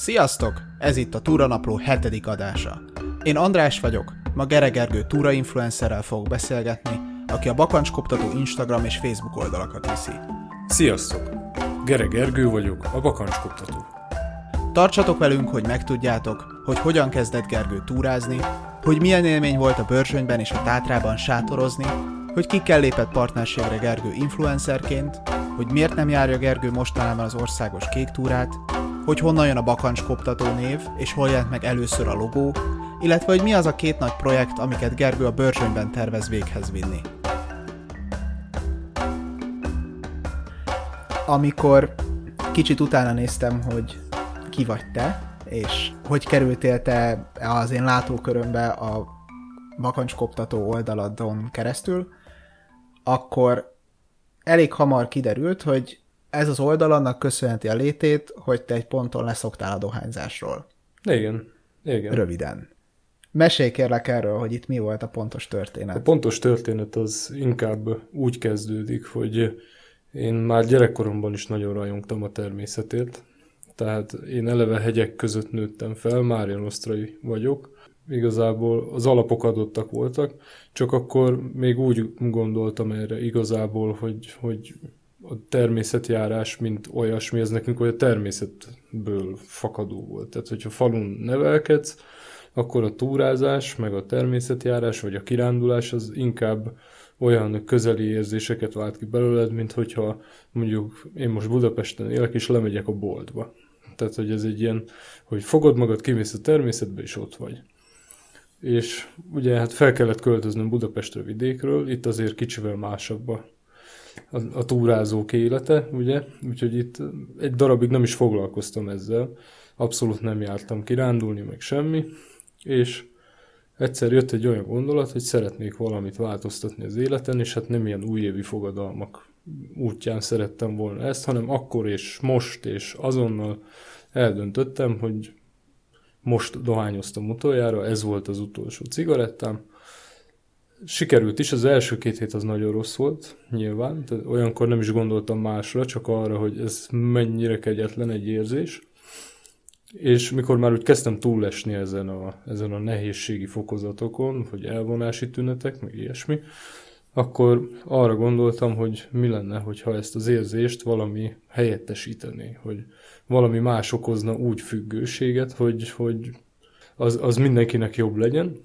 Sziasztok! Ez itt a Túranapló hetedik adása. Én András vagyok, ma Gere Gergő túra influencerrel fogok beszélgetni, aki a bakancskoptató Instagram és Facebook oldalakat viszi. Sziasztok! Gere Gergő vagyok, a bakancskoptató. Tartsatok velünk, hogy megtudjátok, hogy hogyan kezdett Gergő túrázni, hogy milyen élmény volt a Börzsönyben és a Tátrában sátorozni, hogy kikkel lépett partnerségre Gergő influencerként, hogy miért nem járja Gergő mostanában az országos kék túrát, hogy honnan jön a Bakancs koptató név, és hol jelent meg először a logó, illetve hogy mi az a két nagy projekt, amiket Gergő a Börzsönyben tervez véghez vinni. Amikor kicsit utána néztem, hogy ki vagy te, és hogy kerültél te az én látókörömbe a bakancskoptató oldaladon keresztül, akkor elég hamar kiderült, hogy ez az oldal annak köszönheti a létét, hogy te egy ponton leszoktál a dohányzásról. Igen, igen. Röviden. Mesélj kérlek erről, hogy itt mi volt a pontos történet. A pontos történet az inkább úgy kezdődik, hogy én már gyerekkoromban is nagyon rajongtam a természetért. Tehát én eleve hegyek között nőttem fel, Márian Osztrai vagyok. Igazából az alapok adottak voltak, csak akkor még úgy gondoltam erre igazából, hogy, hogy a természetjárás, mint olyasmi, ez nekünk olyan természetből fakadó volt. Tehát, hogyha falun nevelkedsz, akkor a túrázás, meg a természetjárás, vagy a kirándulás az inkább olyan közeli érzéseket vált ki belőled, mint hogyha mondjuk én most Budapesten élek, és lemegyek a boltba. Tehát, hogy ez egy ilyen, hogy fogod magad, kimész a természetbe, és ott vagy. És ugye hát fel kellett költöznöm Budapestre vidékről, itt azért kicsivel másabb a a, a túrázók élete, ugye? Úgyhogy itt egy darabig nem is foglalkoztam ezzel, abszolút nem jártam kirándulni, meg semmi, és egyszer jött egy olyan gondolat, hogy szeretnék valamit változtatni az életen, és hát nem ilyen újévi fogadalmak útján szerettem volna ezt, hanem akkor és most és azonnal eldöntöttem, hogy most dohányoztam utoljára, ez volt az utolsó cigarettám, sikerült is, az első két hét az nagyon rossz volt, nyilván, tehát olyankor nem is gondoltam másra, csak arra, hogy ez mennyire kegyetlen egy érzés. És mikor már úgy kezdtem túlesni ezen a, ezen a nehézségi fokozatokon, hogy elvonási tünetek, meg ilyesmi, akkor arra gondoltam, hogy mi lenne, hogyha ezt az érzést valami helyettesítené, hogy valami más okozna úgy függőséget, hogy, hogy az, az mindenkinek jobb legyen,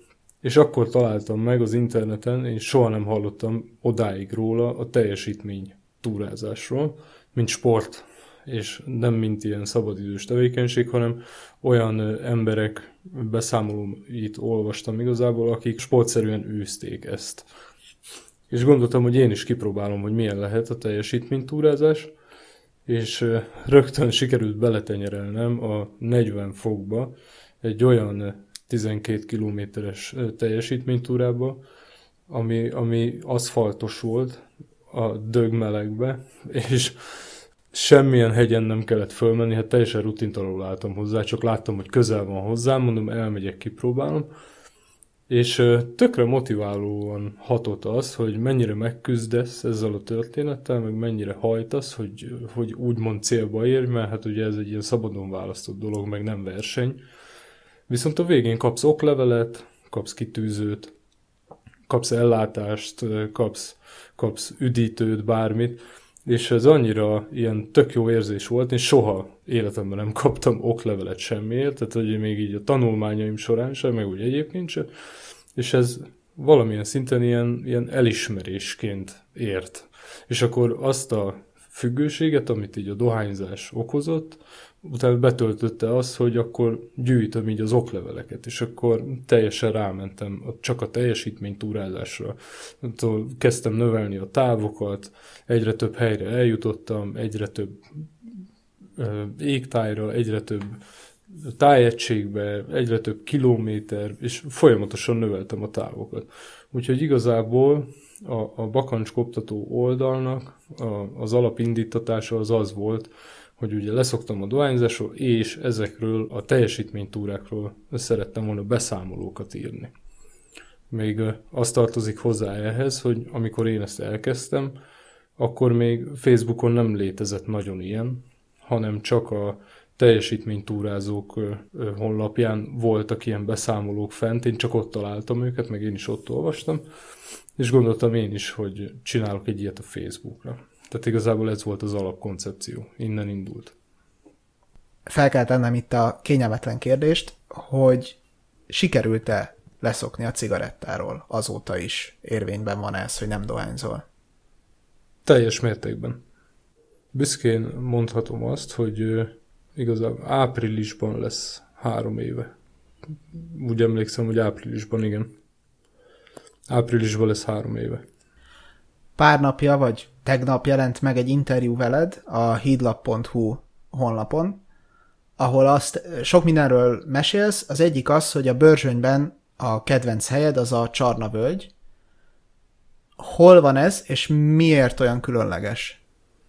és akkor találtam meg az interneten, én soha nem hallottam odáig róla a teljesítmény túrázásról, mint sport, és nem mint ilyen szabadidős tevékenység, hanem olyan emberek beszámolóit olvastam igazából, akik sportszerűen űzték ezt. És gondoltam, hogy én is kipróbálom, hogy milyen lehet a teljesítménytúrázás, és rögtön sikerült beletenyerelnem a 40 fokba egy olyan 12 kilométeres teljesítménytúrába, ami, ami aszfaltos volt a dögmelegbe, és semmilyen hegyen nem kellett fölmenni, hát teljesen rutintalanul álltam hozzá, csak láttam, hogy közel van hozzám, mondom, elmegyek, kipróbálom, és tökre motiválóan hatott az, hogy mennyire megküzdesz ezzel a történettel, meg mennyire hajtasz, hogy, hogy úgymond célba érj, mert hát ugye ez egy ilyen szabadon választott dolog, meg nem verseny, Viszont a végén kapsz oklevelet, kapsz kitűzőt, kapsz ellátást, kapsz, kapsz üdítőt, bármit, és ez annyira ilyen tök jó érzés volt, én soha életemben nem kaptam oklevelet semmiért, tehát hogy még így a tanulmányaim során sem, meg úgy egyébként sem, és ez valamilyen szinten ilyen, ilyen elismerésként ért. És akkor azt a függőséget, amit így a dohányzás okozott, utána betöltötte az, hogy akkor gyűjtöm így az okleveleket, és akkor teljesen rámentem csak a teljesítmény túrázásra. Kezdtem növelni a távokat, egyre több helyre eljutottam, egyre több égtájra, egyre több tájegységbe, egyre több kilométer, és folyamatosan növeltem a távokat. Úgyhogy igazából a, a bakancskoptató oldalnak a, az alapindítatása az az volt, hogy ugye leszoktam a dohányzásról, és ezekről a teljesítménytúrákról szerettem volna beszámolókat írni. Még azt tartozik hozzá ehhez, hogy amikor én ezt elkezdtem, akkor még Facebookon nem létezett nagyon ilyen, hanem csak a teljesítménytúrázók honlapján voltak ilyen beszámolók fent, én csak ott találtam őket, meg én is ott olvastam, és gondoltam én is, hogy csinálok egy ilyet a Facebookra. Tehát igazából ez volt az alapkoncepció, innen indult. Fel kell tennem itt a kényelmetlen kérdést, hogy sikerült-e leszokni a cigarettáról azóta is érvényben van ez, hogy nem dohányzol? Teljes mértékben. Büszkén mondhatom azt, hogy igazából áprilisban lesz három éve. Úgy emlékszem, hogy áprilisban, igen. Áprilisban lesz három éve. Pár napja, vagy tegnap jelent meg egy interjú veled a hídlap.hu honlapon, ahol azt sok mindenről mesélsz. Az egyik az, hogy a Börzsönyben a kedvenc helyed az a Csarna völgy. Hol van ez, és miért olyan különleges?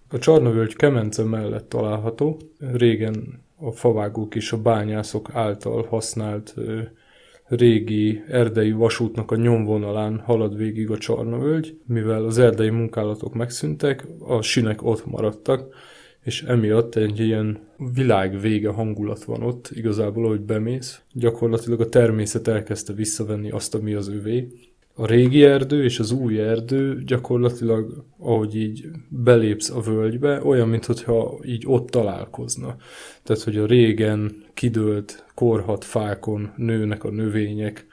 A Csarnavölgy Kemence mellett található. Régen a favágók és a bányászok által használt régi erdei vasútnak a nyomvonalán halad végig a Csarnavölgy, mivel az erdei munkálatok megszűntek, a sinek ott maradtak, és emiatt egy ilyen világ vége hangulat van ott, igazából, ahogy bemész. Gyakorlatilag a természet elkezdte visszavenni azt, ami az övé, a régi erdő és az új erdő gyakorlatilag, ahogy így belépsz a völgybe, olyan, mintha így ott találkozna. Tehát, hogy a régen kidőlt, korhat fákon nőnek a növények,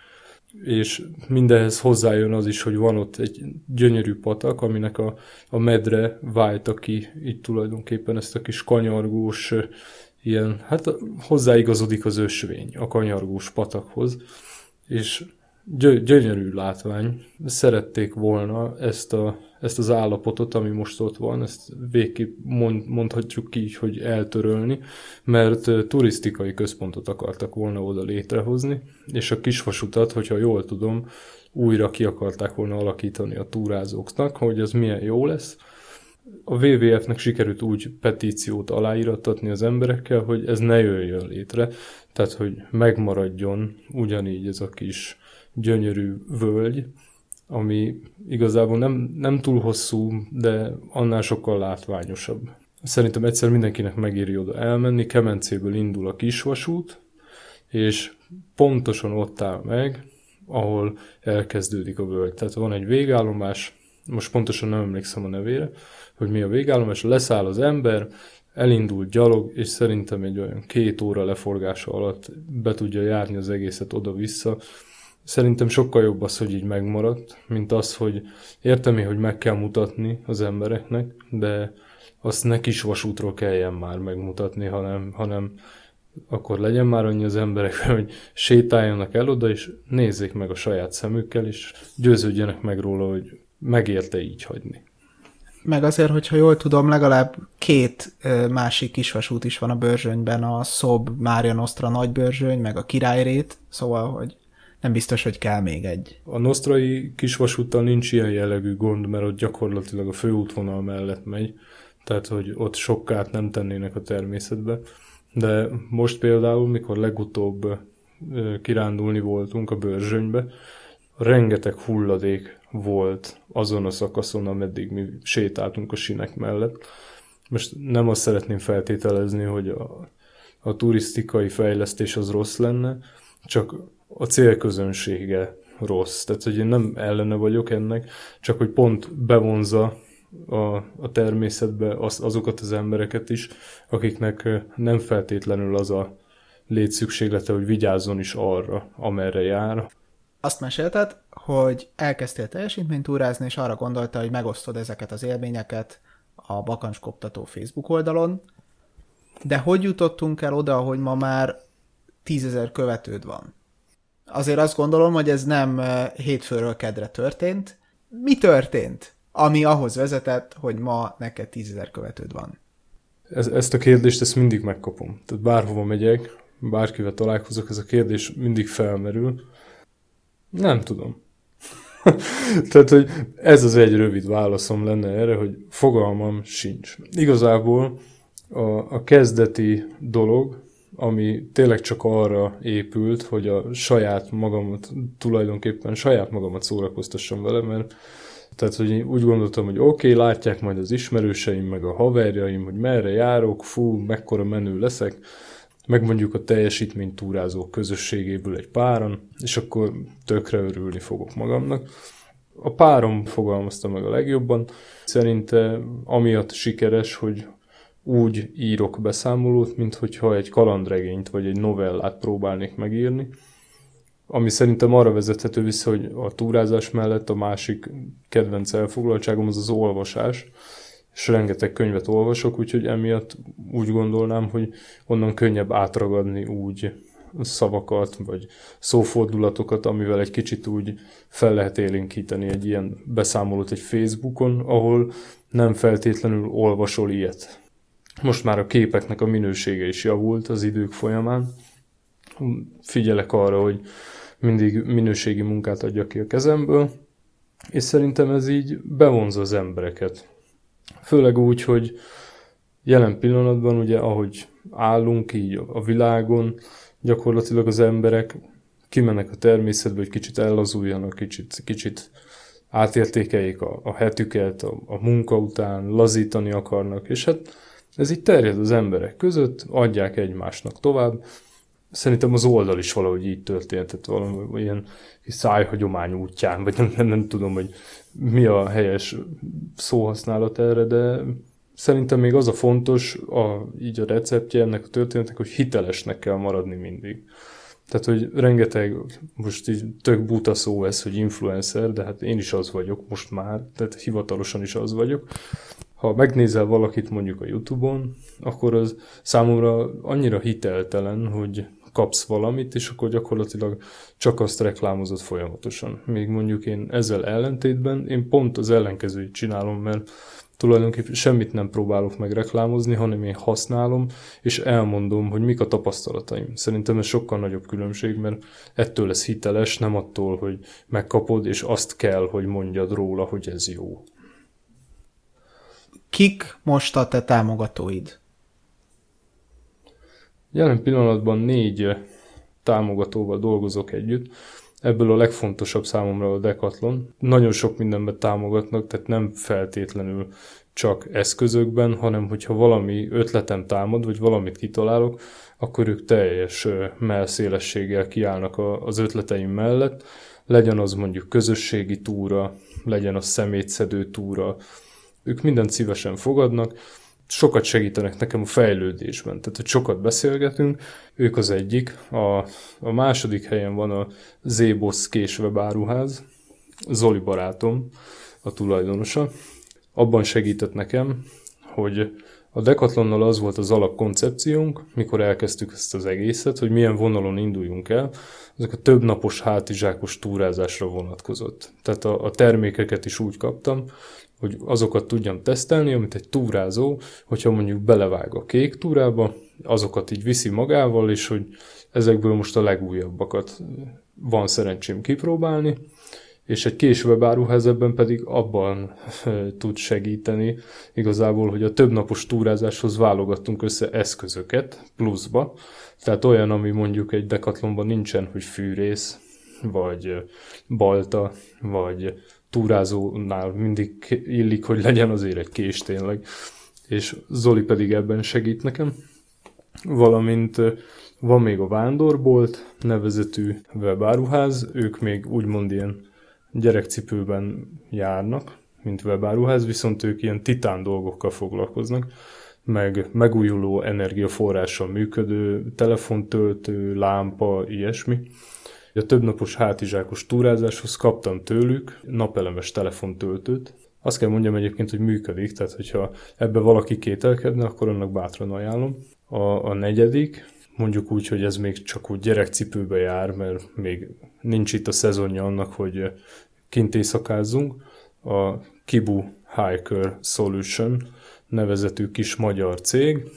és mindenhez hozzájön az is, hogy van ott egy gyönyörű patak, aminek a, a medre válta ki így tulajdonképpen ezt a kis kanyargós, ilyen, hát hozzáigazodik az ösvény a kanyargós patakhoz, és gyö- gyönyörű látvány. Szerették volna ezt, a, ezt az állapotot, ami most ott van, ezt végképp mond, mondhatjuk ki, hogy eltörölni, mert turisztikai központot akartak volna oda létrehozni, és a kisvasutat, hogyha jól tudom, újra ki akarták volna alakítani a túrázóknak, hogy ez milyen jó lesz. A WWF-nek sikerült úgy petíciót aláírattatni az emberekkel, hogy ez ne jöjjön létre, tehát hogy megmaradjon ugyanígy ez a kis gyönyörű völgy, ami igazából nem, nem túl hosszú, de annál sokkal látványosabb. Szerintem egyszer mindenkinek megéri oda elmenni, Kemencéből indul a kisvasút, és pontosan ott áll meg, ahol elkezdődik a völgy. Tehát van egy végállomás, most pontosan nem emlékszem a nevére, hogy mi a végállomás, leszáll az ember, elindul gyalog, és szerintem egy olyan két óra leforgása alatt be tudja járni az egészet oda-vissza, Szerintem sokkal jobb az, hogy így megmaradt, mint az, hogy értem hogy meg kell mutatni az embereknek, de azt ne kis vasútról kelljen már megmutatni, hanem, hanem akkor legyen már annyi az emberek, hogy sétáljanak el oda, és nézzék meg a saját szemükkel, és győződjenek meg róla, hogy megérte így hagyni. Meg azért, hogyha jól tudom, legalább két másik kisvasút is van a Börzsönyben, a Szob Mária Nostra nagybörzsöny, meg a Királyrét, szóval, hogy nem biztos, hogy kell még egy. A Nosztrai kisvasúttal nincs ilyen jellegű gond, mert ott gyakorlatilag a főútvonal mellett megy, tehát hogy ott sok kárt nem tennének a természetbe. De most például, mikor legutóbb kirándulni voltunk a Börzsönybe, rengeteg hulladék volt azon a szakaszon, ameddig mi sétáltunk a sinek mellett. Most nem azt szeretném feltételezni, hogy a, a turisztikai fejlesztés az rossz lenne, csak a célközönsége rossz. Tehát, hogy én nem ellene vagyok ennek, csak hogy pont bevonza a, a természetbe az, azokat az embereket is, akiknek nem feltétlenül az a létszükséglete, hogy vigyázzon is arra, amerre jár. Azt mesélted, hogy elkezdtél teljesítménytúrázni, és arra gondolta, hogy megosztod ezeket az élményeket a Bakancskoptató Facebook oldalon, de hogy jutottunk el oda, hogy ma már tízezer követőd van? Azért azt gondolom, hogy ez nem hétfőről kedre történt. Mi történt, ami ahhoz vezetett, hogy ma neked tízezer követőd van? Ez, ezt a kérdést ezt mindig megkapom. Tehát bárhova megyek, bárkivel találkozok, ez a kérdés mindig felmerül. Nem tudom. Tehát, hogy ez az egy rövid válaszom lenne erre, hogy fogalmam sincs. Igazából a, a kezdeti dolog, ami tényleg csak arra épült, hogy a saját magamat, tulajdonképpen saját magamat szórakoztassam vele, mert Tehát, hogy én úgy gondoltam, hogy oké, okay, látják majd az ismerőseim, meg a haverjaim, hogy merre járok, fú, mekkora menő leszek, meg mondjuk a teljesítménytúrázó közösségéből egy páron, és akkor tökre örülni fogok magamnak. A párom fogalmazta meg a legjobban. Szerinte amiatt sikeres, hogy úgy írok beszámolót, mint hogyha egy kalandregényt vagy egy novellát próbálnék megírni, ami szerintem arra vezethető vissza, hogy a túrázás mellett a másik kedvenc elfoglaltságom az az olvasás, és rengeteg könyvet olvasok, úgyhogy emiatt úgy gondolnám, hogy onnan könnyebb átragadni úgy szavakat, vagy szófordulatokat, amivel egy kicsit úgy fel lehet élénkíteni egy ilyen beszámolót egy Facebookon, ahol nem feltétlenül olvasol ilyet. Most már a képeknek a minősége is javult az idők folyamán. Figyelek arra, hogy mindig minőségi munkát adja ki a kezemből, és szerintem ez így bevonza az embereket. Főleg úgy, hogy jelen pillanatban ugye, ahogy állunk így a világon, gyakorlatilag az emberek kimennek a természetbe, hogy kicsit ellazuljanak, kicsit, kicsit átértékeljék a, a hetüket, a, a munka után, lazítani akarnak, és hát ez így terjed az emberek között, adják egymásnak tovább. Szerintem az oldal is valahogy így történt, tehát valami ilyen szájhagyomány útján, vagy nem, nem, nem tudom, hogy mi a helyes szóhasználat erre, de szerintem még az a fontos, a, így a receptje ennek a történetnek, hogy hitelesnek kell maradni mindig. Tehát, hogy rengeteg, most így tök buta szó ez, hogy influencer, de hát én is az vagyok most már, tehát hivatalosan is az vagyok. Ha megnézel valakit mondjuk a Youtube-on, akkor az számomra annyira hiteltelen, hogy kapsz valamit, és akkor gyakorlatilag csak azt reklámozod folyamatosan. Még mondjuk én ezzel ellentétben, én pont az ellenkezőjét csinálom, mert tulajdonképpen semmit nem próbálok meg reklámozni, hanem én használom, és elmondom, hogy mik a tapasztalataim. Szerintem ez sokkal nagyobb különbség, mert ettől lesz hiteles, nem attól, hogy megkapod, és azt kell, hogy mondjad róla, hogy ez jó. Kik most a te támogatóid? Jelen pillanatban négy támogatóval dolgozok együtt. Ebből a legfontosabb számomra a Decathlon. Nagyon sok mindenben támogatnak, tehát nem feltétlenül csak eszközökben, hanem hogyha valami ötletem támad, vagy valamit kitalálok, akkor ők teljes melszélességgel kiállnak az ötleteim mellett. Legyen az mondjuk közösségi túra, legyen az szemétszedő túra, ők mindent szívesen fogadnak, sokat segítenek nekem a fejlődésben. Tehát, hogy sokat beszélgetünk, ők az egyik. A, a második helyen van a Zébosz késvebáruház, Zoli barátom, a tulajdonosa. Abban segített nekem, hogy a Decathlonnal az volt az alapkoncepciónk, mikor elkezdtük ezt az egészet, hogy milyen vonalon induljunk el. Ezek a több napos hátizsákos túrázásra vonatkozott. Tehát a, a termékeket is úgy kaptam, hogy azokat tudjam tesztelni, amit egy túrázó, hogyha mondjuk belevág a kék túrába, azokat így viszi magával, és hogy ezekből most a legújabbakat van szerencsém kipróbálni, és egy később áruház ebben pedig abban tud segíteni igazából, hogy a többnapos túrázáshoz válogattunk össze eszközöket pluszba, tehát olyan, ami mondjuk egy dekatlonban nincsen, hogy fűrész, vagy balta, vagy túrázónál mindig illik, hogy legyen azért egy kés tényleg, és Zoli pedig ebben segít nekem. Valamint van még a Vándorbolt nevezetű webáruház, ők még úgymond ilyen gyerekcipőben járnak, mint webáruház, viszont ők ilyen titán dolgokkal foglalkoznak, meg megújuló energiaforrással működő telefontöltő, lámpa, ilyesmi. A többnapos hátizsákos túrázáshoz kaptam tőlük napelemes telefontöltőt. Azt kell mondjam egyébként, hogy működik, tehát hogyha ebbe valaki kételkedne, akkor annak bátran ajánlom. A, a negyedik, mondjuk úgy, hogy ez még csak úgy gyerekcipőbe jár, mert még nincs itt a szezonja annak, hogy kint éjszakázzunk. A Kibu Hiker Solution nevezetű kis magyar cég,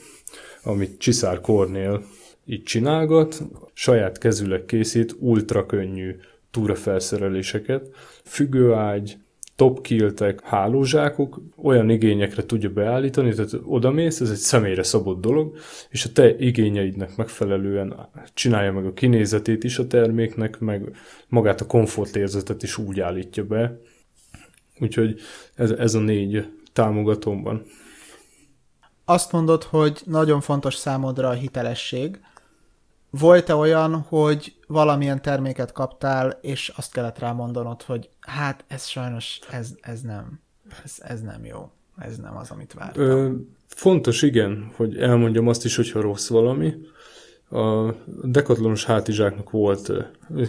amit Csiszár Kornél így csinálgat, saját kezüleg készít ultra könnyű túrafelszereléseket, függőágy, topkiltek, hálózsákok olyan igényekre tudja beállítani, tehát odamész, ez egy személyre szabott dolog, és a te igényeidnek megfelelően csinálja meg a kinézetét is a terméknek, meg magát a komfortérzetet is úgy állítja be, Úgyhogy ez, ez a négy támogatóm van. Azt mondod, hogy nagyon fontos számodra a hitelesség. Volt-e olyan, hogy valamilyen terméket kaptál, és azt kellett rámondanod, hogy hát ez sajnos, ez, ez nem, ez, ez nem jó, ez nem az, amit vártam. Ö, fontos, igen, hogy elmondjam azt is, hogyha rossz valami. A dekatlonos hátizsáknak volt,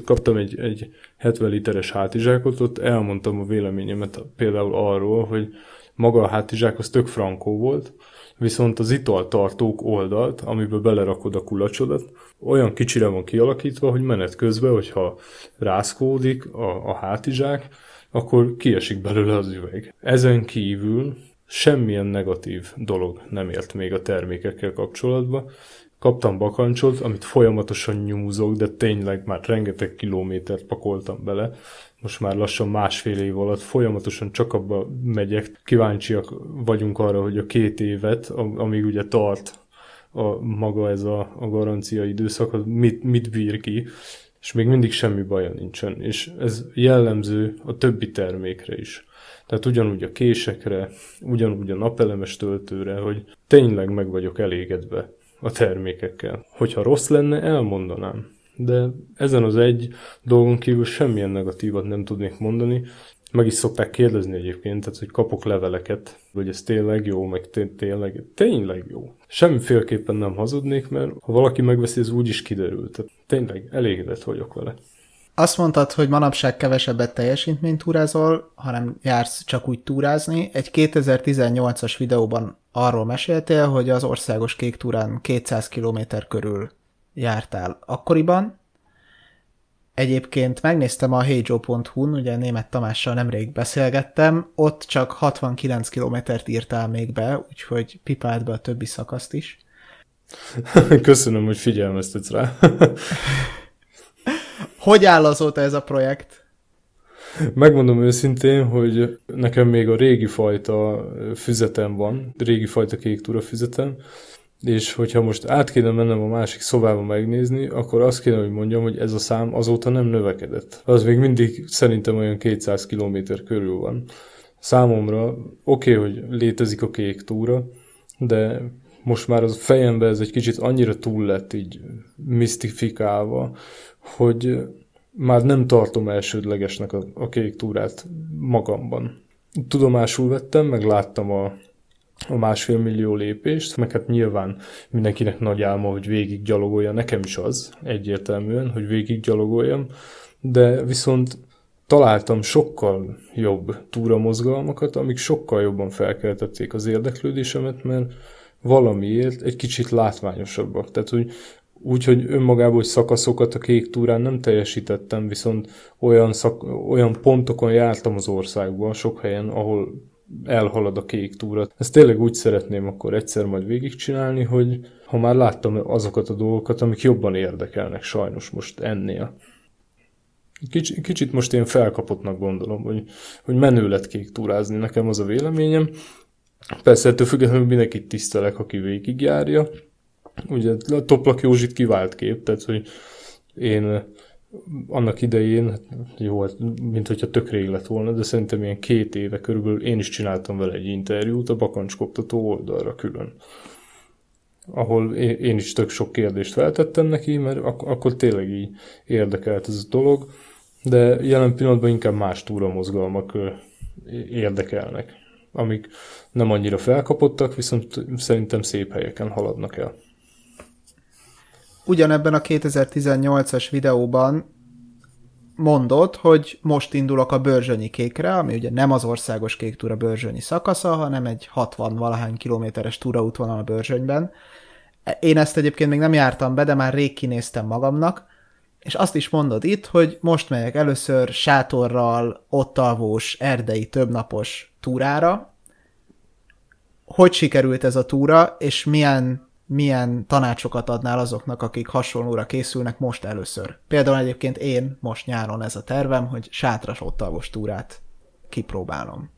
kaptam egy, egy 70 literes hátizsákot, ott elmondtam a véleményemet például arról, hogy maga a hátizsák az tök frankó volt, viszont az italtartók oldalt, amiből belerakod a kulacsodat, olyan kicsire van kialakítva, hogy menet közben, hogyha rászkódik a, a hátizsák, akkor kiesik belőle az üveg. Ezen kívül semmilyen negatív dolog nem ért még a termékekkel kapcsolatban. Kaptam bakancsot, amit folyamatosan nyúzok, de tényleg már rengeteg kilométert pakoltam bele, most már lassan másfél év alatt folyamatosan csak abba megyek. Kíváncsiak vagyunk arra, hogy a két évet, amíg ugye tart a maga ez a, a garancia időszak, az mit, mit bír ki, és még mindig semmi baja nincsen. És ez jellemző a többi termékre is. Tehát ugyanúgy a késekre, ugyanúgy a napelemes töltőre, hogy tényleg meg vagyok elégedve a termékekkel. Hogyha rossz lenne, elmondanám de ezen az egy dolgon kívül semmilyen negatívat nem tudnék mondani. Meg is szokták kérdezni egyébként, tehát, hogy kapok leveleket, hogy ez tényleg jó, meg tényleg, tényleg jó. Semmiféleképpen nem hazudnék, mert ha valaki megveszi, ez úgy is kiderül. Tehát tényleg elégedett vagyok vele. Azt mondtad, hogy manapság kevesebbet teljesítményt túrázol, hanem jársz csak úgy túrázni. Egy 2018-as videóban arról meséltél, hogy az országos kék túrán 200 km körül jártál akkoriban. Egyébként megnéztem a heyjoe.hu-n, ugye német Tamással nemrég beszélgettem, ott csak 69 kilométert írtál még be, úgyhogy pipált be a többi szakaszt is. Köszönöm, hogy figyelmeztetsz rá. hogy áll azóta ez a projekt? Megmondom őszintén, hogy nekem még a régi fajta füzetem van, régi fajta kék túra füzetem, és hogyha most át kéne mennem a másik szobába megnézni, akkor azt kéne, hogy mondjam, hogy ez a szám azóta nem növekedett. Az még mindig szerintem olyan 200 km körül van. Számomra oké, okay, hogy létezik a kék túra, de most már az fejemben ez egy kicsit annyira túl lett így misztifikálva, hogy már nem tartom elsődlegesnek a, a kék túrát magamban. Tudomásul vettem, meg láttam a, a másfél millió lépést, meg hát nyilván mindenkinek nagy álma, hogy végig gyalogolja, nekem is az egyértelműen, hogy végig gyalogoljam, de viszont találtam sokkal jobb túramozgalmakat, amik sokkal jobban felkeltették az érdeklődésemet, mert valamiért egy kicsit látványosabbak. Tehát, hogy úgy, hogy önmagában, hogy szakaszokat a kék túrán nem teljesítettem, viszont olyan, szak, olyan pontokon jártam az országban, sok helyen, ahol elhalad a kék túra. Ezt tényleg úgy szeretném akkor egyszer majd végigcsinálni, hogy ha már láttam azokat a dolgokat, amik jobban érdekelnek sajnos most ennél. Kicsit, kicsit most én felkapottnak gondolom, hogy, hogy menő lett kék túrázni, nekem az a véleményem. Persze ettől függetlenül mindenkit tisztelek, aki végigjárja. Ugye a Toplak Józsit kivált kép, tehát hogy én annak idején, hát jó, hát, mint hogyha tök rég lett volna, de szerintem ilyen két éve körülbelül én is csináltam vele egy interjút a bakancskoptató oldalra külön. Ahol én is tök sok kérdést feltettem neki, mert ak- akkor tényleg így érdekelt ez a dolog, de jelen pillanatban inkább más túramozgalmak érdekelnek, amik nem annyira felkapottak, viszont szerintem szép helyeken haladnak el ugyanebben a 2018-as videóban mondott, hogy most indulok a Börzsönyi kékre, ami ugye nem az országos kék túra Börzsönyi szakasza, hanem egy 60 valahány kilométeres túraútvonal a Börzsönyben. Én ezt egyébként még nem jártam be, de már rég kinéztem magamnak, és azt is mondod itt, hogy most megyek először sátorral, ott alvós, erdei, többnapos túrára. Hogy sikerült ez a túra, és milyen milyen tanácsokat adnál azoknak, akik hasonlóra készülnek most először. Például egyébként én most nyáron ez a tervem, hogy sátras ottavos túrát kipróbálom.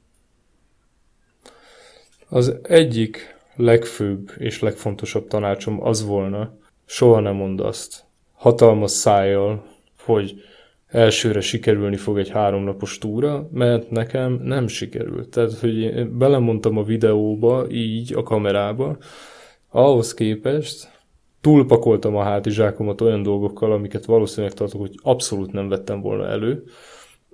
Az egyik legfőbb és legfontosabb tanácsom az volna, soha nem mondd azt hatalmas szájjal, hogy elsőre sikerülni fog egy háromnapos túra, mert nekem nem sikerült. Tehát, hogy én belemondtam a videóba, így a kamerába, ahhoz képest túlpakoltam a hátizsákomat olyan dolgokkal, amiket valószínűleg tartok, hogy abszolút nem vettem volna elő.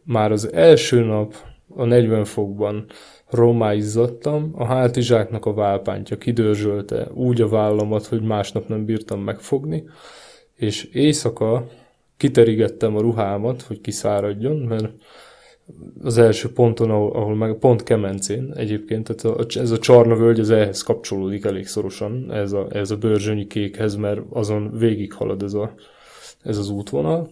Már az első nap a 40 fokban romáizzattam, a hátizsáknak a válpántja kidörzsölte úgy a vállamat, hogy másnap nem bírtam megfogni, és éjszaka kiterigettem a ruhámat, hogy kiszáradjon, mert az első ponton, ahol, ahol meg pont Kemencén egyébként, tehát a, ez a Csarna völgy az ehhez kapcsolódik elég szorosan, ez a, ez a bőrzsönyi kékhez, mert azon végig halad ez, a, ez az útvonal.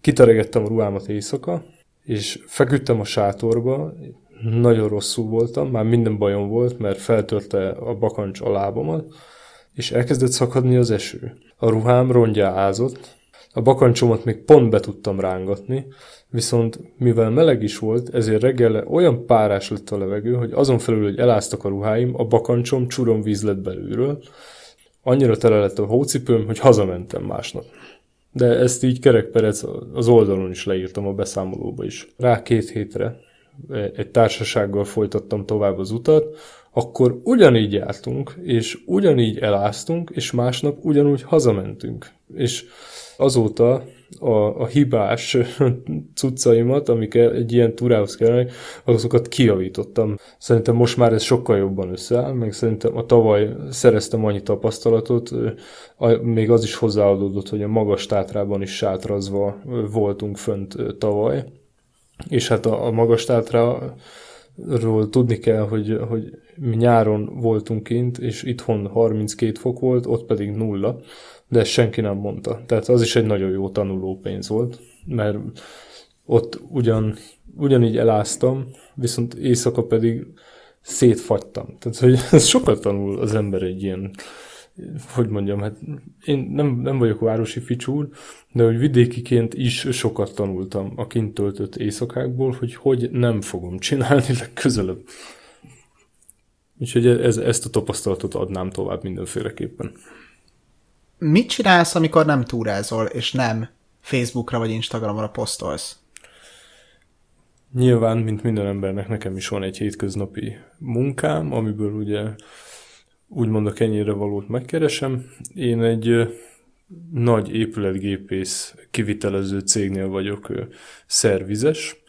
Kiteregettem a ruhámat éjszaka, és feküdtem a sátorba, nagyon rosszul voltam, már minden bajom volt, mert feltörte a bakancs a lábamat, és elkezdett szakadni az eső. A ruhám rongyá ázott, a bakancsomat még pont be tudtam rángatni, viszont mivel meleg is volt, ezért reggel olyan párás lett a levegő, hogy azon felül, hogy eláztak a ruháim, a bakancsom csurom víz lett belülről. Annyira tele lett a hócipőm, hogy hazamentem másnap. De ezt így kerekperec az oldalon is leírtam a beszámolóba is. Rá két hétre egy társasággal folytattam tovább az utat, akkor ugyanígy jártunk, és ugyanígy eláztunk, és másnap ugyanúgy hazamentünk. És azóta a, a hibás cuccaimat, amik egy ilyen túrához kellene, azokat kijavítottam. Szerintem most már ez sokkal jobban összeáll, meg szerintem a tavaly szereztem annyi tapasztalatot, még az is hozzáadódott, hogy a magas tátrában is sátrazva voltunk fönt tavaly, és hát a, a magas tátra ról tudni kell, hogy, hogy mi nyáron voltunk kint, és itthon 32 fok volt, ott pedig nulla, de ezt senki nem mondta. Tehát az is egy nagyon jó tanuló pénz volt, mert ott ugyan, ugyanígy eláztam, viszont éjszaka pedig szétfagytam. Tehát, hogy ez sokat tanul az ember egy ilyen, hogy mondjam, hát én nem, nem vagyok városi ficsúr, de hogy vidékiként is sokat tanultam a kint töltött éjszakákból, hogy hogy nem fogom csinálni legközelebb. Úgyhogy ez, ezt a tapasztalatot adnám tovább mindenféleképpen mit csinálsz, amikor nem túrázol, és nem Facebookra vagy Instagramra posztolsz? Nyilván, mint minden embernek, nekem is van egy hétköznapi munkám, amiből ugye úgymond a kenyére valót megkeresem. Én egy nagy épületgépész kivitelező cégnél vagyok szervizes,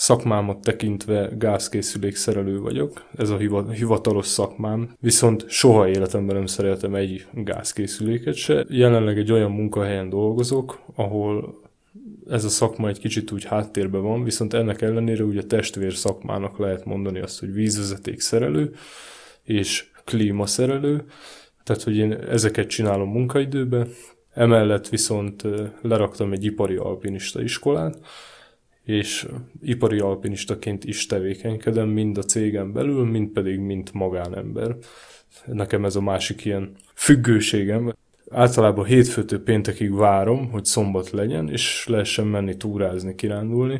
szakmámat tekintve gázkészülék szerelő vagyok, ez a hivatalos szakmám, viszont soha életemben nem szereltem egy gázkészüléket se. Jelenleg egy olyan munkahelyen dolgozok, ahol ez a szakma egy kicsit úgy háttérben van, viszont ennek ellenére ugye testvér szakmának lehet mondani azt, hogy vízvezeték szerelő és klímaszerelő, tehát hogy én ezeket csinálom munkaidőben, emellett viszont leraktam egy ipari alpinista iskolát, és ipari alpinistaként is tevékenykedem, mind a cégen belül, mind pedig mint magánember. Nekem ez a másik ilyen függőségem. Általában hétfőtől péntekig várom, hogy szombat legyen, és lehessen menni túrázni, kirándulni,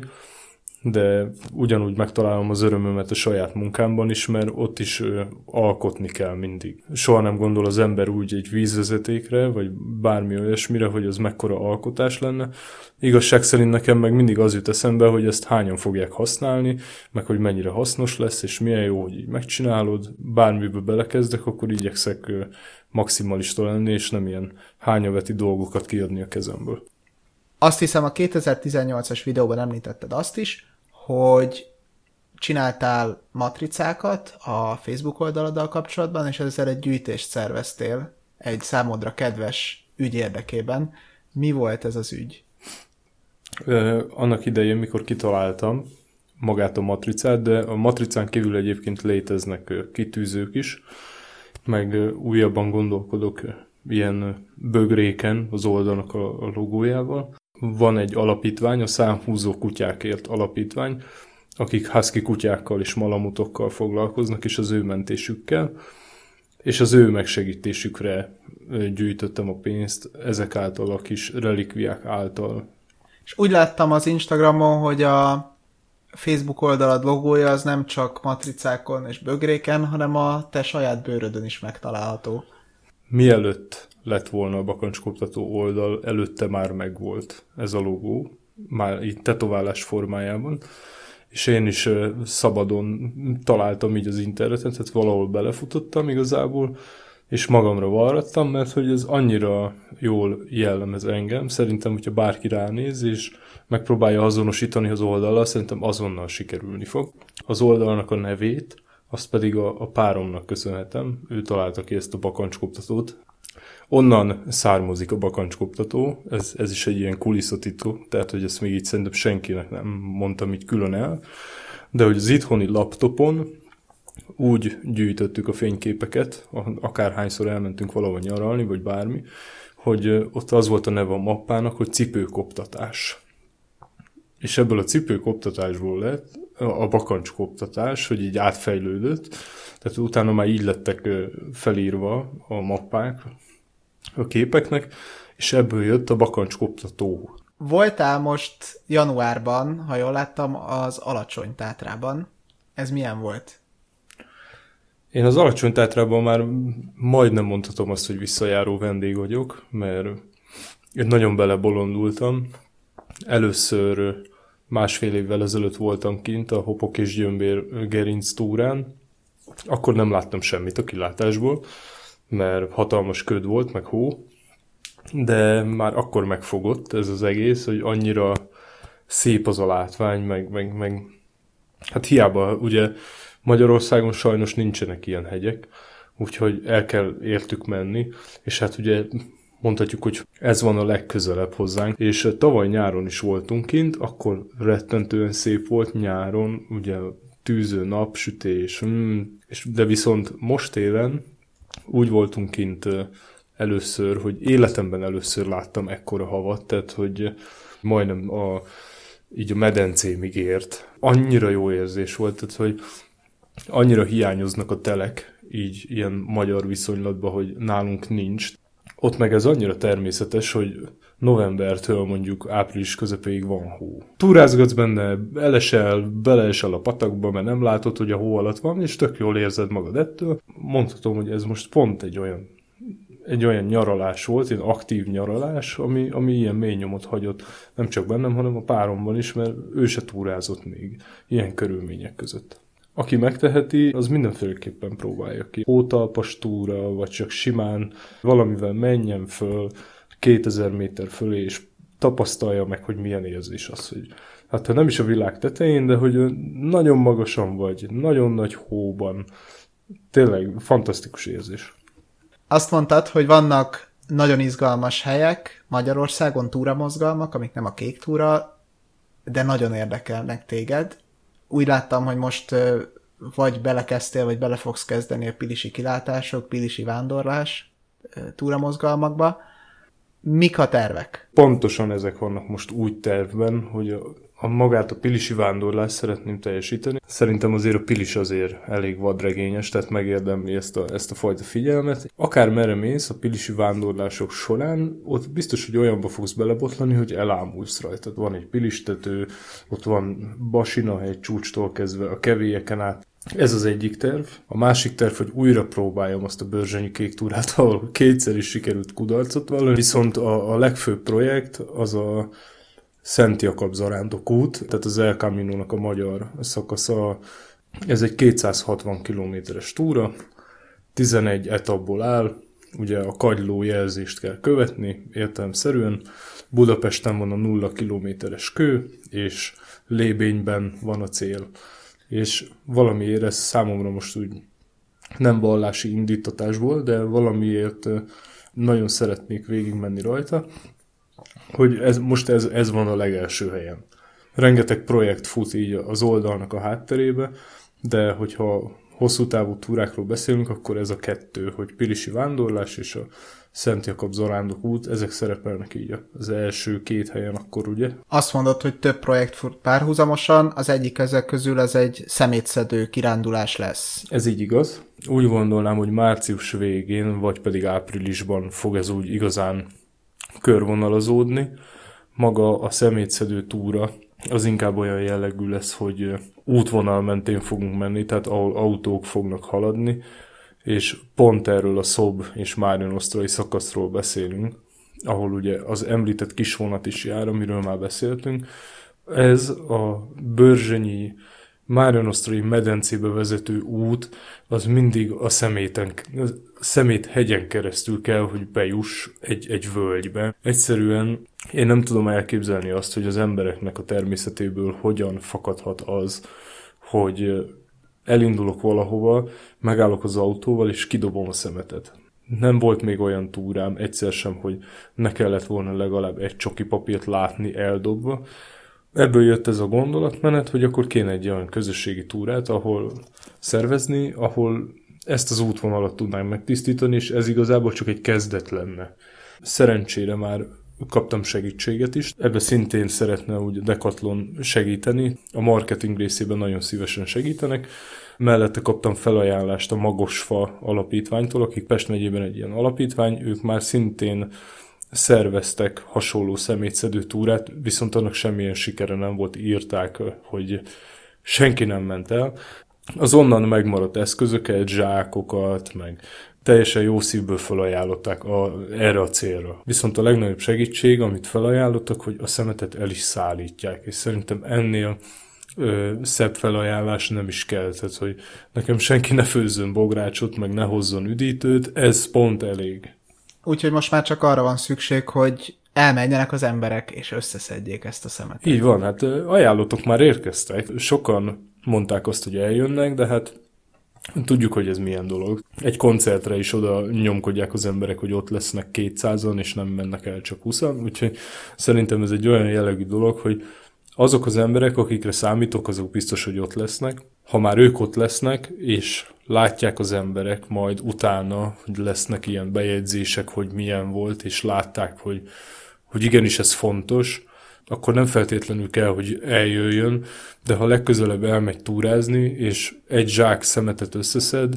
de ugyanúgy megtalálom az örömömet a saját munkámban is, mert ott is ö, alkotni kell mindig. Soha nem gondol az ember úgy egy vízvezetékre, vagy bármi olyasmire, hogy az mekkora alkotás lenne. Igazság szerint nekem meg mindig az jut eszembe, hogy ezt hányan fogják használni, meg hogy mennyire hasznos lesz, és milyen jó, hogy így megcsinálod. Bármibe belekezdek, akkor igyekszek ö, maximalista lenni, és nem ilyen hányaveti dolgokat kiadni a kezemből. Azt hiszem a 2018-as videóban említetted azt is, hogy csináltál matricákat a Facebook oldaladdal kapcsolatban, és ezzel egy gyűjtést szerveztél egy számodra kedves ügy érdekében. Mi volt ez az ügy? Annak idején, mikor kitaláltam magát a matricát, de a matricán kívül egyébként léteznek kitűzők is, meg újabban gondolkodok ilyen bögréken az oldalnak a logójával van egy alapítvány, a Számhúzó Kutyákért alapítvány, akik husky kutyákkal és malamutokkal foglalkoznak, és az ő mentésükkel, és az ő megsegítésükre gyűjtöttem a pénzt, ezek által a kis relikviák által. És úgy láttam az Instagramon, hogy a Facebook oldalad logója az nem csak matricákon és bögréken, hanem a te saját bőrödön is megtalálható. Mielőtt lett volna a bakancskoptató oldal, előtte már megvolt ez a logó. már így tetoválás formájában, és én is szabadon találtam így az interneten, tehát valahol belefutottam igazából, és magamra varrattam, mert hogy ez annyira jól jellemez engem. Szerintem, hogyha bárki ránéz, és megpróbálja azonosítani az oldalal, szerintem azonnal sikerülni fog. Az oldalnak a nevét, azt pedig a, a páromnak köszönhetem. Ő találta ki ezt a bakancskoptatót. Onnan származik a bakancskoptató, ez, ez is egy ilyen kulisszatitok, tehát hogy ezt még így szerintem senkinek nem mondtam így külön el, de hogy az itthoni laptopon úgy gyűjtöttük a fényképeket, akárhányszor elmentünk valahol nyaralni, vagy bármi, hogy ott az volt a neve a mappának, hogy cipőkoptatás. És ebből a cipőkoptatásból lett a bakancskoptatás, hogy így átfejlődött, tehát utána már így lettek felírva a mappák a képeknek, és ebből jött a bakancskoptató. Voltál most januárban, ha jól láttam, az Alacsony Tátrában. Ez milyen volt? Én az alacsony tátrában már majdnem mondhatom azt, hogy visszajáró vendég vagyok, mert én nagyon belebolondultam. Először másfél évvel ezelőtt voltam kint a Hopok és Gyömbér gerinc túrán. Akkor nem láttam semmit a kilátásból, mert hatalmas köd volt, meg hó, de már akkor megfogott ez az egész, hogy annyira szép az a látvány, meg, meg, meg hát hiába ugye Magyarországon sajnos nincsenek ilyen hegyek, úgyhogy el kell értük menni, és hát ugye mondhatjuk, hogy ez van a legközelebb hozzánk, és tavaly nyáron is voltunk kint, akkor rettentően szép volt nyáron, ugye tűző napsütés, mm, és, de viszont most éven úgy voltunk kint először, hogy életemben először láttam ekkora havat, tehát hogy majdnem a, így a medencémig ért. Annyira jó érzés volt, tehát hogy annyira hiányoznak a telek, így ilyen magyar viszonylatban, hogy nálunk nincs. Ott meg ez annyira természetes, hogy novembertől mondjuk április közepéig van hó. Túrázgatsz benne, elesel, beleesel a patakba, mert nem látod, hogy a hó alatt van, és tök jól érzed magad ettől. Mondhatom, hogy ez most pont egy olyan egy olyan nyaralás volt, egy aktív nyaralás, ami, ami ilyen mély nyomot hagyott nem csak bennem, hanem a páromban is, mert ő se túrázott még ilyen körülmények között. Aki megteheti, az mindenféleképpen próbálja ki. Hótalpas túra, vagy csak simán valamivel menjen föl 2000 méter fölé, és tapasztalja meg, hogy milyen érzés az, hogy hát ha nem is a világ tetején, de hogy nagyon magasan vagy, nagyon nagy hóban. Tényleg fantasztikus érzés. Azt mondtad, hogy vannak nagyon izgalmas helyek Magyarországon, túramozgalmak, amik nem a kék túra, de nagyon érdekelnek téged úgy láttam, hogy most vagy belekezdtél, vagy bele fogsz kezdeni a pilisi kilátások, pilisi vándorlás túramozgalmakba. Mik a tervek? Pontosan ezek vannak most úgy tervben, hogy a, a magát a pilisi vándorlást szeretném teljesíteni. Szerintem azért a pilis azért elég vadregényes, tehát megérdemli ezt a, ezt a fajta figyelmet. Akár merre mész a pilisi vándorlások során, ott biztos, hogy olyanba fogsz belebotlani, hogy elámulsz rajtad. Van egy pilistető, ott van Basina egy csúcstól kezdve a kevélyeken át, ez az egyik terv. A másik terv, hogy újra próbáljam azt a bőrzsönyi kék túrát, ahol kétszer is sikerült kudarcot vallani. Viszont a, a legfőbb projekt az a Szent Jakab zarándok út, tehát az El Camino-nak a magyar szakasza. Ez egy 260 kilométeres túra, 11 etapból áll, ugye a kagyló jelzést kell követni, értelemszerűen. Budapesten van a 0 kilométeres kő, és Lébényben van a cél és valamiért ez számomra most úgy nem vallási indítatás volt, de valamiért nagyon szeretnék végigmenni rajta, hogy ez, most ez, ez van a legelső helyen. Rengeteg projekt fut így az oldalnak a hátterébe, de hogyha hosszú távú túrákról beszélünk, akkor ez a kettő, hogy Pilisi vándorlás és a Szent Jakab Zarándok út, ezek szerepelnek így az első két helyen akkor, ugye? Azt mondod, hogy több projekt fut párhuzamosan, az egyik ezek közül ez egy szemétszedő kirándulás lesz. Ez így igaz. Úgy gondolnám, hogy március végén, vagy pedig áprilisban fog ez úgy igazán körvonalazódni. Maga a szemétszedő túra az inkább olyan jellegű lesz, hogy útvonal mentén fogunk menni, tehát ahol autók fognak haladni, és pont erről a Szob és Márion osztrai szakaszról beszélünk, ahol ugye az említett kisvonat is jár, amiről már beszéltünk. Ez a Börzsönyi Márionosztrai medencébe vezető út, az mindig a szeméten, a szemét hegyen keresztül kell, hogy bejuss egy, egy völgybe. Egyszerűen én nem tudom elképzelni azt, hogy az embereknek a természetéből hogyan fakadhat az, hogy elindulok valahova, megállok az autóval, és kidobom a szemetet. Nem volt még olyan túrám egyszer sem, hogy ne kellett volna legalább egy csoki papírt látni eldobva, ebből jött ez a gondolatmenet, hogy akkor kéne egy olyan közösségi túrát, ahol szervezni, ahol ezt az útvonalat tudnánk megtisztítani, és ez igazából csak egy kezdet lenne. Szerencsére már kaptam segítséget is. Ebbe szintén szeretne úgy Decathlon segíteni. A marketing részében nagyon szívesen segítenek. Mellette kaptam felajánlást a Magosfa alapítványtól, akik Pest megyében egy ilyen alapítvány, ők már szintén szerveztek hasonló szemétszedő túrát, viszont annak semmilyen sikere nem volt, írták, hogy senki nem ment el. Az onnan megmaradt eszközöket, zsákokat, meg teljesen jó szívből felajánlották a, erre a célra. Viszont a legnagyobb segítség, amit felajánlottak, hogy a szemetet el is szállítják, és szerintem ennél ö, szebb felajánlás nem is kell, tehát hogy nekem senki ne főzzön bográcsot, meg ne hozzon üdítőt, ez pont elég. Úgyhogy most már csak arra van szükség, hogy elmenjenek az emberek, és összeszedjék ezt a szemet. Így van, hát ajánlottok már érkeztek. Sokan mondták azt, hogy eljönnek, de hát Tudjuk, hogy ez milyen dolog. Egy koncertre is oda nyomkodják az emberek, hogy ott lesznek 200-an, és nem mennek el csak 20 úgyhogy szerintem ez egy olyan jellegű dolog, hogy azok az emberek, akikre számítok, azok biztos, hogy ott lesznek. Ha már ők ott lesznek, és látják az emberek majd utána, hogy lesznek ilyen bejegyzések, hogy milyen volt, és látták, hogy, hogy igenis ez fontos, akkor nem feltétlenül kell, hogy eljöjjön, de ha legközelebb elmegy túrázni, és egy zsák szemetet összeszed,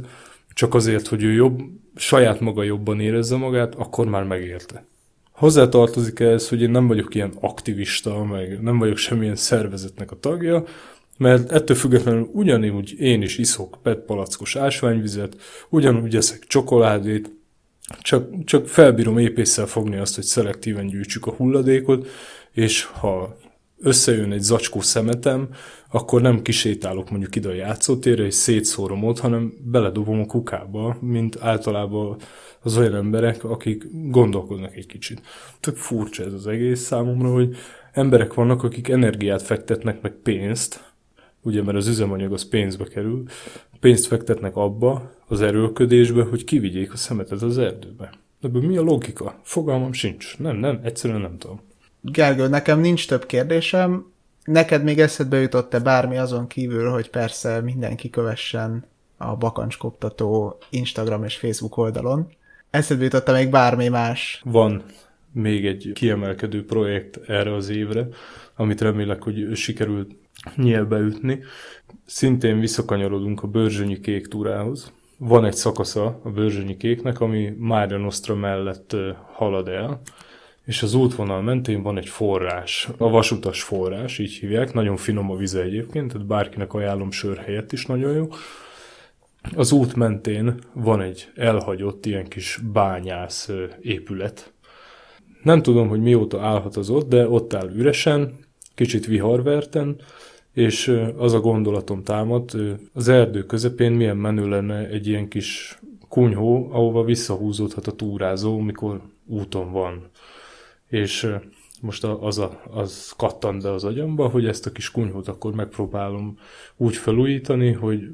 csak azért, hogy ő jobb, saját maga jobban érezze magát, akkor már megérte. Hozzátartozik ez, hogy én nem vagyok ilyen aktivista, meg nem vagyok semmilyen szervezetnek a tagja, mert ettől függetlenül ugyanúgy én is iszok PET palackos ásványvizet, ugyanúgy eszek csokoládét, csak, csak felbírom épésszel fogni azt, hogy szelektíven gyűjtsük a hulladékot, és ha összejön egy zacskó szemetem, akkor nem kisétálok mondjuk ide a játszótérre, és szétszórom ott, hanem beledobom a kukába, mint általában az olyan emberek, akik gondolkodnak egy kicsit. Tök furcsa ez az egész számomra, hogy emberek vannak, akik energiát fektetnek, meg pénzt, ugye mert az üzemanyag az pénzbe kerül, pénzt fektetnek abba, az erőlködésbe, hogy kivigyék a szemetet az erdőbe. Ebből mi a logika? Fogalmam sincs. Nem, nem, egyszerűen nem tudom. Gergő, nekem nincs több kérdésem. Neked még eszedbe jutott-e bármi azon kívül, hogy persze mindenki kövessen a bakancskoptató Instagram és Facebook oldalon. Eszedbe jutott még bármi más? Van még egy kiemelkedő projekt erre az évre, amit remélek, hogy sikerült nyelbe ütni. Szintén visszakanyarodunk a Börzsönyi Kék túrához. Van egy szakasza a Börzsönyi Kéknek, ami Mária Nostra mellett halad el, és az útvonal mentén van egy forrás, a vasutas forrás, így hívják, nagyon finom a vize egyébként, tehát bárkinek ajánlom sör helyett is nagyon jó. Az út mentén van egy elhagyott ilyen kis bányász épület. Nem tudom, hogy mióta állhat az ott, de ott áll üresen, kicsit viharverten, és az a gondolatom támad, az erdő közepén milyen menő lenne egy ilyen kis kunyhó, ahova visszahúzódhat a túrázó, mikor úton van. És most az, a, az kattant be az agyamba, hogy ezt a kis kunyhót akkor megpróbálom úgy felújítani, hogy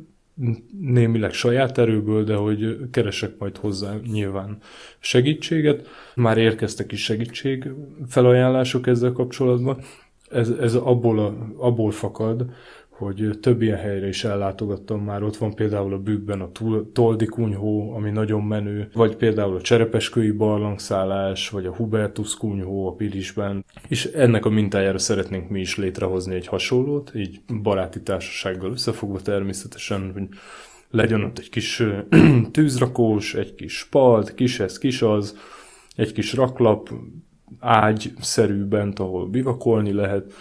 némileg saját erőből, de hogy keresek majd hozzá nyilván segítséget. Már érkeztek is segítség felajánlások ezzel kapcsolatban, ez, ez abból, a, abból fakad, hogy több ilyen helyre is ellátogattam már. Ott van például a Bükkben a Toldi kunyhó, ami nagyon menő, vagy például a Cserepeskői barlangszállás, vagy a Hubertus kunyhó a Pilisben. És ennek a mintájára szeretnénk mi is létrehozni egy hasonlót, így baráti társasággal összefogva természetesen, hogy legyen ott egy kis tűzrakós, egy kis palt, kis ez, kis az, egy kis raklap, ágy-szerű bent, ahol bivakolni lehet.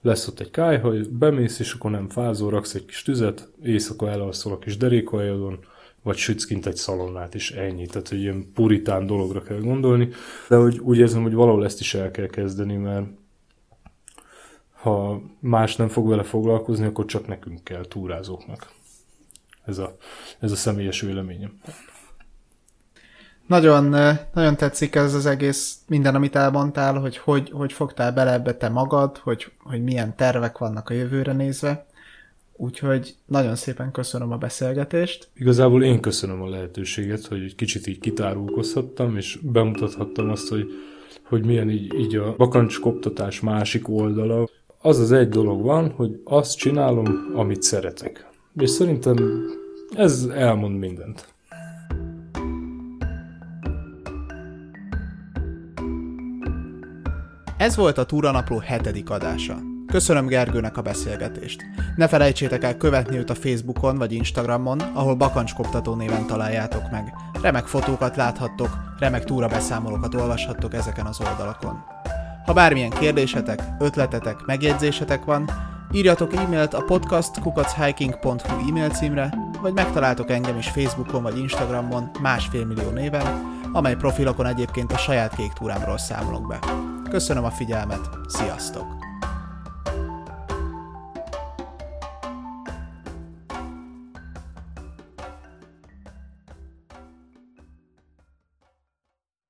Lesz ott egy kájhaj, bemész, és akkor nem fázol, raksz egy kis tüzet, éjszaka elalszol a kis derékhajadon, vagy sütsz kint egy szalonnát is, ennyi. Tehát, hogy ilyen puritán dologra kell gondolni, de hogy úgy érzem, hogy valahol ezt is el kell kezdeni, mert ha más nem fog vele foglalkozni, akkor csak nekünk kell túrázóknak. Ez a, ez a személyes véleményem. Nagyon, nagyon tetszik ez az egész, minden, amit elmondtál, hogy hogy, hogy fogtál bele ebbe te magad, hogy, hogy milyen tervek vannak a jövőre nézve. Úgyhogy nagyon szépen köszönöm a beszélgetést. Igazából én köszönöm a lehetőséget, hogy egy kicsit így kitárulkozhattam, és bemutathattam azt, hogy, hogy milyen így, így a bakancskoptatás másik oldala. Az az egy dolog van, hogy azt csinálom, amit szeretek. És szerintem ez elmond mindent. Ez volt a Túranapló hetedik adása. Köszönöm Gergőnek a beszélgetést. Ne felejtsétek el követni őt a Facebookon vagy Instagramon, ahol Bakancskoptató néven találjátok meg. Remek fotókat láthattok, remek túrabeszámolókat olvashattok ezeken az oldalakon. Ha bármilyen kérdésetek, ötletetek, megjegyzésetek van, írjatok e-mailt a podcastkukachhiking.hu e-mail címre, vagy megtaláltok engem is Facebookon vagy Instagramon másfél millió néven, amely profilokon egyébként a saját kék túrámról számolok be. Köszönöm a figyelmet, sziasztok!